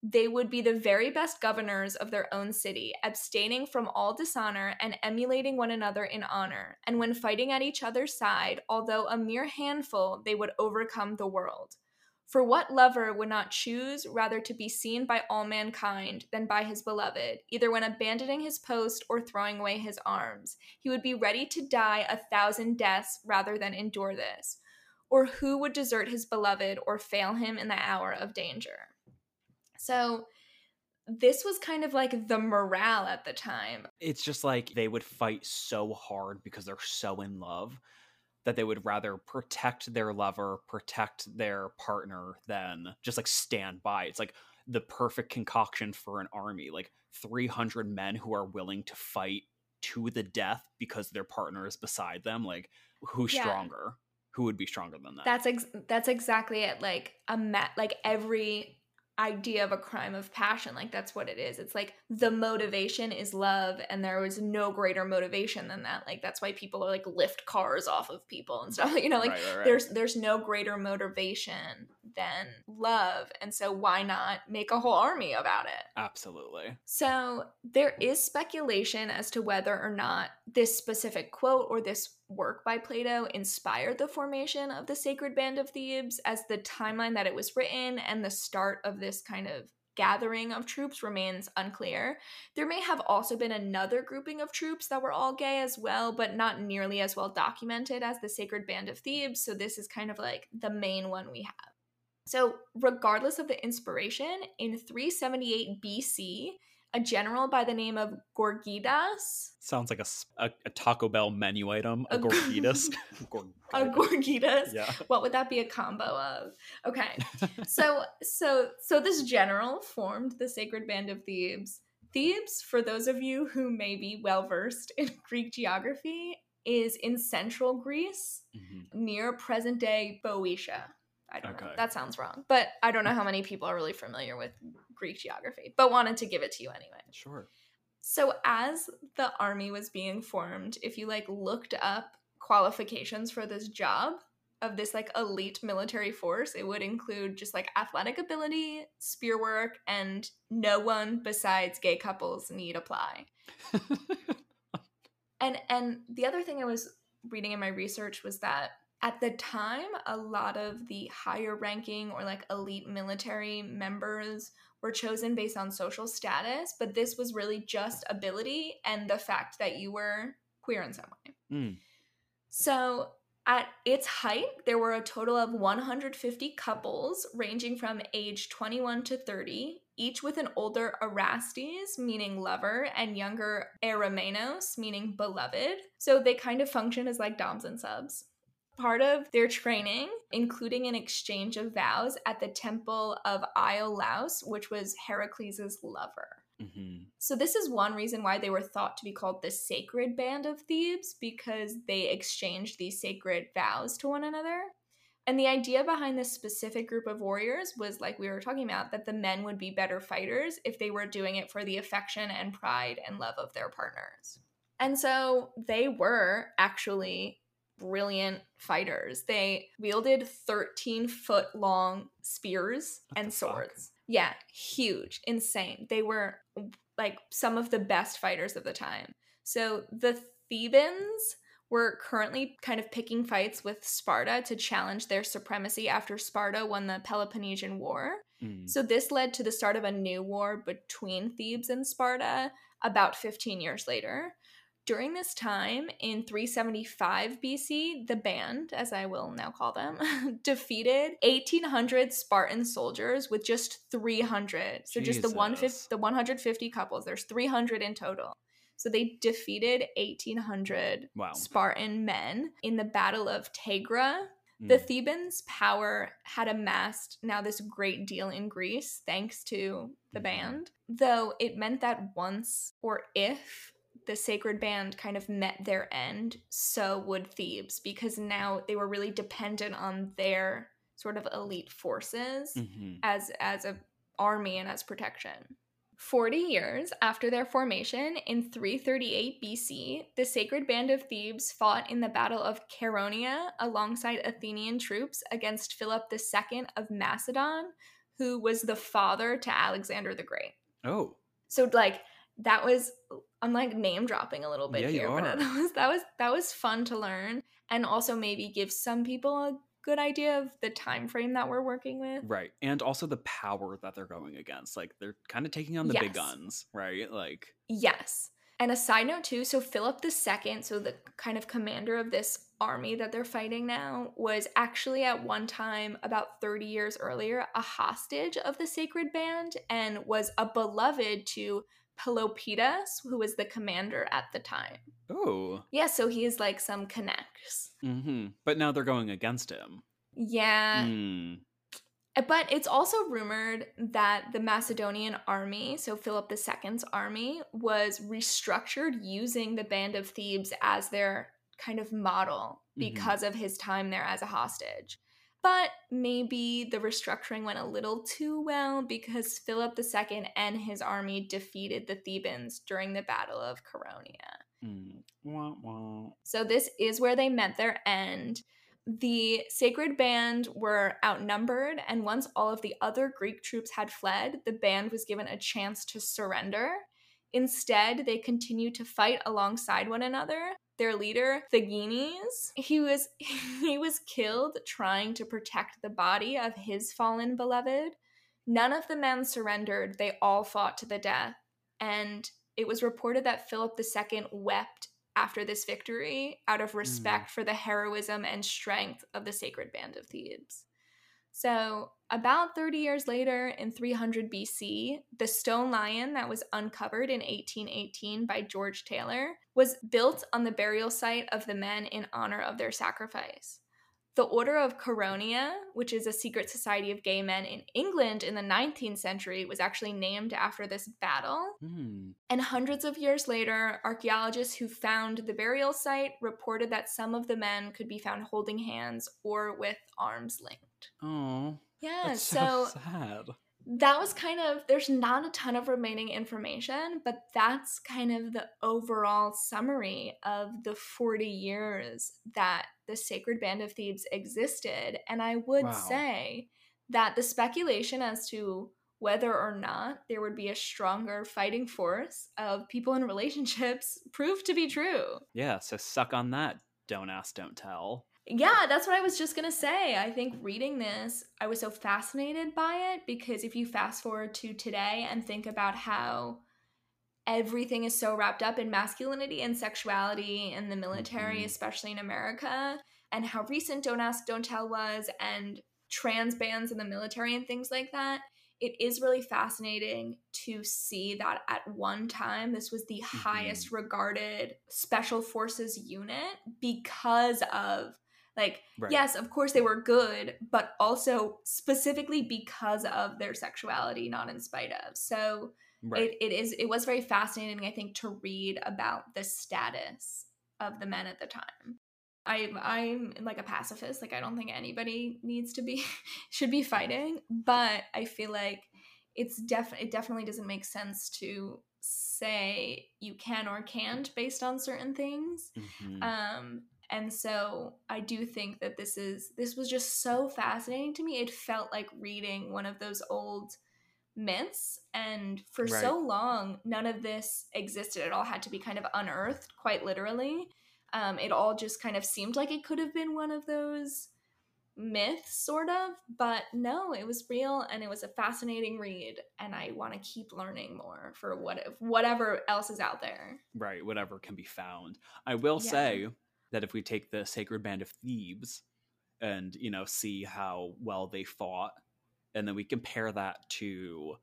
they would be the very best governors of their own city, abstaining from all dishonor and emulating one another in honor. And when fighting at each other's side, although a mere handful, they would overcome the world. For what lover would not choose rather to be seen by all mankind than by his beloved, either when abandoning his post or throwing away his arms? He would be ready to die a thousand deaths rather than endure this. Or who would desert his beloved or fail him in the hour of danger? So this was kind of like the morale at the time. It's just like they would fight so hard because they're so in love that they would rather protect their lover, protect their partner than just like stand by. It's like the perfect concoction for an army, like 300 men who are willing to fight to the death because their partner is beside them. Like who's Yeah. stronger? Who would be stronger than that? That's ex- that's exactly it. Like a ma- like every idea of a crime of passion like that's what it is it's like the motivation is love and there was no greater motivation than that like that's why people are like lift cars off of people and stuff you know like Right, right, right. there's there's no greater motivation than mm. love and so why not make a whole army about it Absolutely. so there is speculation as to whether or not this specific quote or this work by Plato inspired the formation of the Sacred Band of Thebes, as the timeline that it was written and the start of this kind of gathering of troops remains unclear. There may have also been another grouping of troops that were all gay as well, but not nearly as well documented as the Sacred Band of Thebes, so this is kind of like the main one we have. So, regardless of the inspiration, in 378 BC, a general by the name of Gorgidas, Sounds like a a Taco Bell menu item, a A- gorgitas. a Gorgidas, Yeah. what would that be a combo of? Okay. so so so this general formed the sacred band of thebes thebes for those of you who may be well versed in greek geography is in central greece Mhm. near present day boeotia i don't know that sounds wrong but i don't know how many people are really familiar with greek geography but wanted to give it to you anyway Sure. so as the army was being formed, if you like looked up qualifications for this job of this like elite military force, it would include just like athletic ability, spear work, and no one besides gay couples need apply. And and the other thing I was reading in my research was that at the time a lot of the higher ranking or like elite military members were chosen based on social status, but this was really just ability and the fact that you were queer in some way. Mm. So at its height, there were a total of 150 couples ranging from age 21 to 30, each with an older Erastes, meaning lover, and younger Eromenos, meaning beloved. So they kind of function as like doms and subs. Part of their training, including an exchange of vows at the temple of Iolaus, which was Heracles' lover. Mhm. So this is one reason why they were thought to be called the sacred band of Thebes because they exchanged these sacred vows to one another. And the idea behind this specific group of warriors was like we were talking about that the men would be better fighters if they were doing it for the affection and pride and love of their partners. And so they were actually brilliant fighters. They wielded 13 foot long spears What and the fuck? swords. Yeah, huge, insane. They were like some of the best fighters of the time. So the Thebans were currently kind of picking fights with Sparta to challenge their supremacy after Sparta won the Peloponnesian War. Mm. So this led to the start of a new war between Thebes and Sparta about 15 years later. During this time, in 375 BC, the band, as I will now call them, defeated 1,800 Spartan soldiers with just 300. So just the, one fif- Jesus. the 150 couples, there's 300 in total. So they defeated 1,800 Wow. Spartan men in the Battle of Tegyra, the Mm. Thebans' power had amassed now this great deal in Greece thanks to the Mhm. band, though it meant that once or if the sacred band kind of met their end, so would Thebes, because now they were really dependent on their sort of elite forces Mhm. as as a army and as protection. 40 years after their formation in 338 BC, the Sacred Band of Thebes fought in the Battle of Chaeronea alongside Athenian troops against Philip II of Macedon, who was the father to Alexander the Great. Oh, So like that was I'm like name dropping a little bit Yeah, here, but that was that was that was fun to learn and also maybe give some people a good idea of the time frame that we're working with. right. And also the power that they're going against. Like they're kind of taking on the big guns, right? Like, Yes. And a side note too, so Philip II, so the kind of commander of this army that they're fighting now, was actually at one time about 30 years earlier a hostage of the sacred band and was a beloved to Pelopidas, who was the commander at the time. oh. Yeah, so he is like some connects. hmm But now they're going against him. Yeah. Mm. But it's also rumored that the Macedonian army, so Philip II's army, was restructured using the Band of Thebes as their kind of model Mhm. because of his time there as a hostage. But maybe the restructuring went a little too well because Philip II and his army defeated the Thebans during the Battle of Chaeronea. Mm. Wah, wah. So this is where they met their end. The sacred band were outnumbered, and once all of the other Greek troops had fled, the band was given a chance to surrender. Instead, they continued to fight alongside one another. Their leader, Theagenes, he was he was killed trying to protect the body of his fallen beloved. None of the men surrendered. They all fought to the death. And it was reported that Philip II wept after this victory out of respect hmm. for the heroism and strength of the sacred band of Thebes. So, about 30 years later, in 300 BC, the stone lion that was uncovered in 1818 by George Taylor was built on the burial site of the men in honor of their sacrifice. The Order of Chaeronea, which is a secret society of gay men in England in the 19th century, was actually named after this battle. Mm. And hundreds of years later, archaeologists who found the burial site reported that some of the men could be found holding hands or with arms linked. Oh, Yeah, that's so, so sad. that was kind of, there's not a ton of remaining information, but that's kind of the overall summary of the 40 years that the Sacred Band of Thebes existed. And I would Wow. say that the speculation as to whether or not there would be a stronger fighting force of people in relationships proved to be true. Yeah, so suck on that. Don't ask, don't tell. Yeah, that's what I was just gonna say. I think reading this, I was so fascinated by it because if you fast forward to today and think about how everything is so wrapped up in masculinity and sexuality in the military, Mhm. especially in America, and how recent Don't Ask, Don't Tell was, and trans bans in the military and things like that, it is really fascinating to see that at one time this was the highest regarded special forces unit because of like Right. yes of course they were good but also specifically because of their sexuality not in spite of so Right. it, it is it was very fascinating i think to read about the status of the men at the time i'm i'm like a pacifist like i don't think anybody needs to be should be fighting but i feel like it's def it definitely doesn't make sense to say you can or can't based on certain things Mhm. um And so I do think that this is this was just so fascinating to me. It felt like reading one of those old myths and for Right. so long none of this existed. It all had to be kind of unearthed quite literally. Um, it all just kind of seemed like it could have been one of those myths sort of but no it was real and it was a fascinating read and i want to keep learning more for what if whatever else is out there right whatever can be found i will Yeah. say that if we take the sacred band of thebes and you know see how well they fought and then we compare that to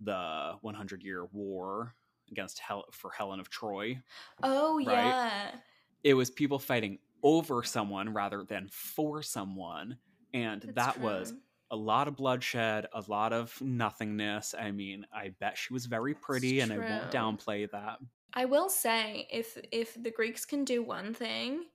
the 100 year war against Hel- for helen of troy oh Right. yeah. It was people fighting over someone rather than for someone and That's that was a lot of bloodshed a lot of nothingness. I mean i bet she was very pretty and i won't downplay that I will say if if the Greeks can do one thing,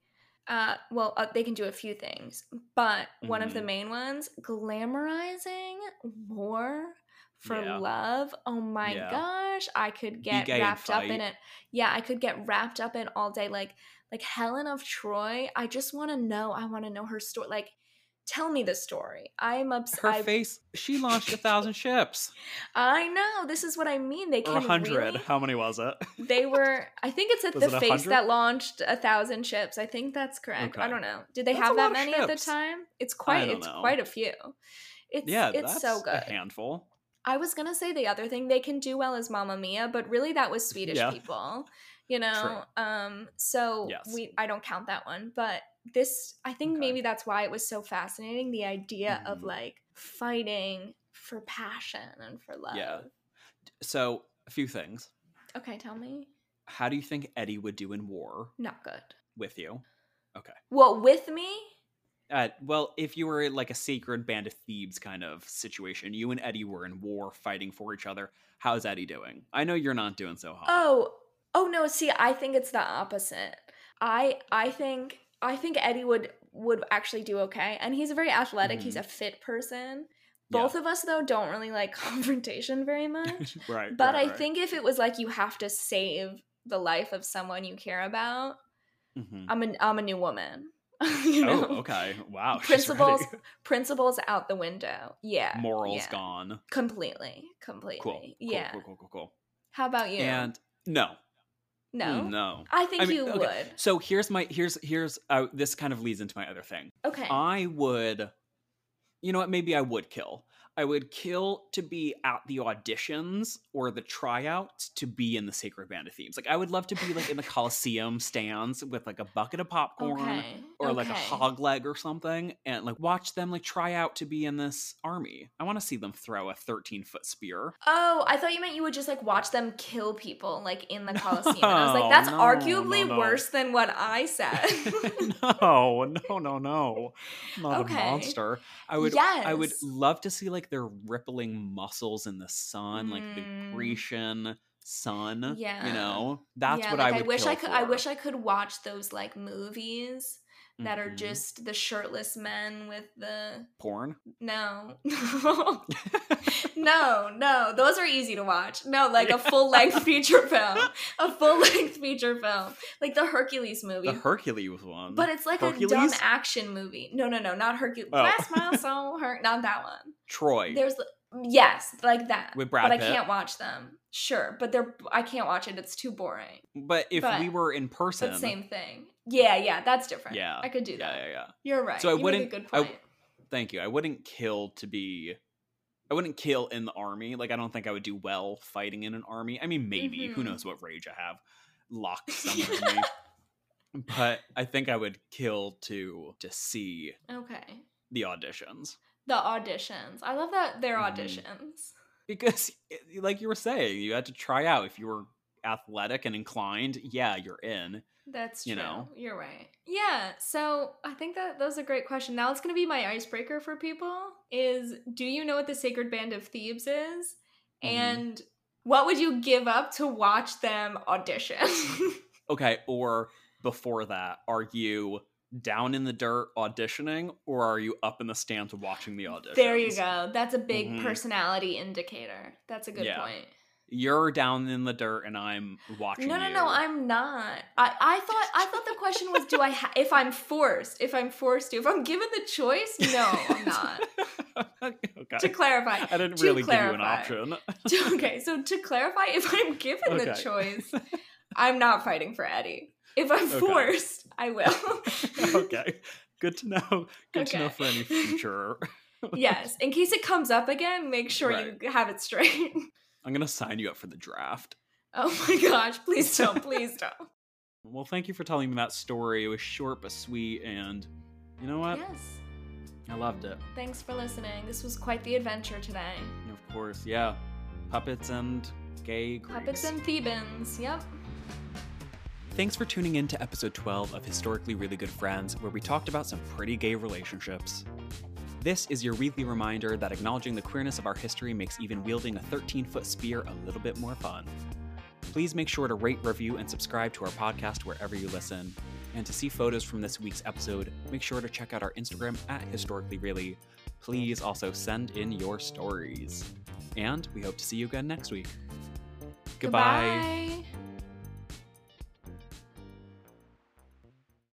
uh, well, uh, they can do a few things, but one of the Mhm. main ones, glamorizing war for Yeah. love. Oh my Yeah. gosh, I could get wrapped up in it. Yeah, I could get wrapped up in all day. Like like Helen of Troy. I just want to know. I want to know her story. Like, tell me the story. I'm upset. her face she launched a thousand ships I know. This is what I mean. They can a hundred really- how many was it they were i think it's at Was the it face that launched a thousand ships i think that's correct i don't know did they That's have that many at the time it's quite it's know. quite a few it's yeah it's that's so a good handful i was gonna say the other thing they can do well is Mamma mia but really that was swedish Yeah. people you know um so Yes. we i don't count that one but this i think Okay. maybe that's why it was so fascinating the idea of Mhm. like fighting for passion and for love Yeah. so a few things okay tell me how do you think eddie would do in war not good with you okay well with me Uh, well, if you were like a sacred band of thebes kind of situation, you and Eddie were in war fighting for each other. How's Eddie doing? I know you're not doing so hot. Oh, oh no. See, I think it's the opposite. I I think I think Eddie would would actually do okay, and he's a very athletic. He's a fit person. Yeah. Both of us though don't really like confrontation very much. right. but right, I right. think if it was like you have to save the life of someone you care about, Mhm. I'm a I'm a new woman. you know? Oh, okay. Wow. Principles principles out the window. Yeah. Morals yeah. gone. Completely. Completely. Cool. cool. Yeah. Cool. Cool. Cool. Cool. How about you? And no. No. No. I think I mean, you okay, would. So here's my here's here's uh, this kind of leads into my other thing. Okay. I would, you know what? Maybe I would kill. I would kill to be at the auditions or the tryouts to be in the Sacred Band of Thebes. Like I would love to be like in the Coliseum stands with like a bucket of popcorn okay. Or like a hog leg or something, and like watch them like try out to be in this army. I want to see them throw a 13 foot spear. Oh, I thought you meant you would just like watch them kill people like in the Coliseum. and I was like, that's No, arguably no, no. worse than what I said. no, no, no, no. Not Okay. a monster. I would I would love to see like their rippling muscles in the sun, like the Mm. Grecian sun. Yeah. You know? That's yeah, what like I would wish kill I could I wish I could watch those like movies that are Mhm. just the shirtless men with the porn. no. no, no. Those are easy to watch. No, like a full length feature film. A full length feature film. Like the Hercules movie. the Hercules one. But it's like a dumb action movie. No, no, no, not Hercules. Oh. Bless my soul, her. Not that one. Troy. There's yes, like that. With Brad but I can't watch them. Sure, but they're I can't watch it. It's too boring. but if but we were in person, same thing. Yeah, yeah, that's different. Yeah, I could do that. yeah, yeah. yeah. You're right. So I you wouldn't- a good I- Thank you. I wouldn't kill to be. I wouldn't kill in the army. Like I don't think I would do well fighting in an army. I mean, maybe. Who Mhm. knows what rage I have locked somewhere in me. But I think I would kill to to see okay. the auditions The auditions. I love that they're Mhm. auditions. because, like you were saying, you had to try out. If you were athletic and inclined, yeah, you're in. That's true. You know? You're right. Yeah. So I think that that was a great question. Now it's going to be my icebreaker for people: is do you know what the Sacred Band of Thebes is, Mhm. and what would you give up to watch them audition? Okay, or before that, are you down in the dirt auditioning, or are you up in the stands watching the audition? there you go. That's a big Mhm. personality indicator. That's a good Yeah. point. You're down in the dirt and I'm watching. No, no, you. no, I'm not. I, I thought I thought the question was do I ha- if I'm forced, if I'm forced to, if I'm given the choice, no, I'm not. okay. To clarify, I didn't really give you an option. okay, so to clarify, if I'm given the choice, I'm not fighting for Eddie. If I'm Okay. forced, I will. okay. Good to know. Good to know for any future. yes, in case it comes up again, make sure Right. you have it straight. I'm gonna sign you up for the draft. oh my gosh, please don't, please don't. Well, thank you for telling me that story. It was short but sweet, and you know what? Yes. I loved it. Thanks for listening. This was quite the adventure today. Of course, yeah, puppets and gay Greeks. Puppets and Thebans. Yep. Thanks for tuning in to episode 12 of Historically Really Good Friends, where we talked about some pretty gay relationships. This is your weekly reminder that acknowledging the queerness of our history makes even wielding a 13 foot spear a little bit more fun. Please make sure to rate, review, and subscribe to our podcast wherever you listen. And to see photos from this week's episode, make sure to check out our Instagram at Historically Really. Please also send in your stories. And we hope to see you again next week. Goodbye. Goodbye.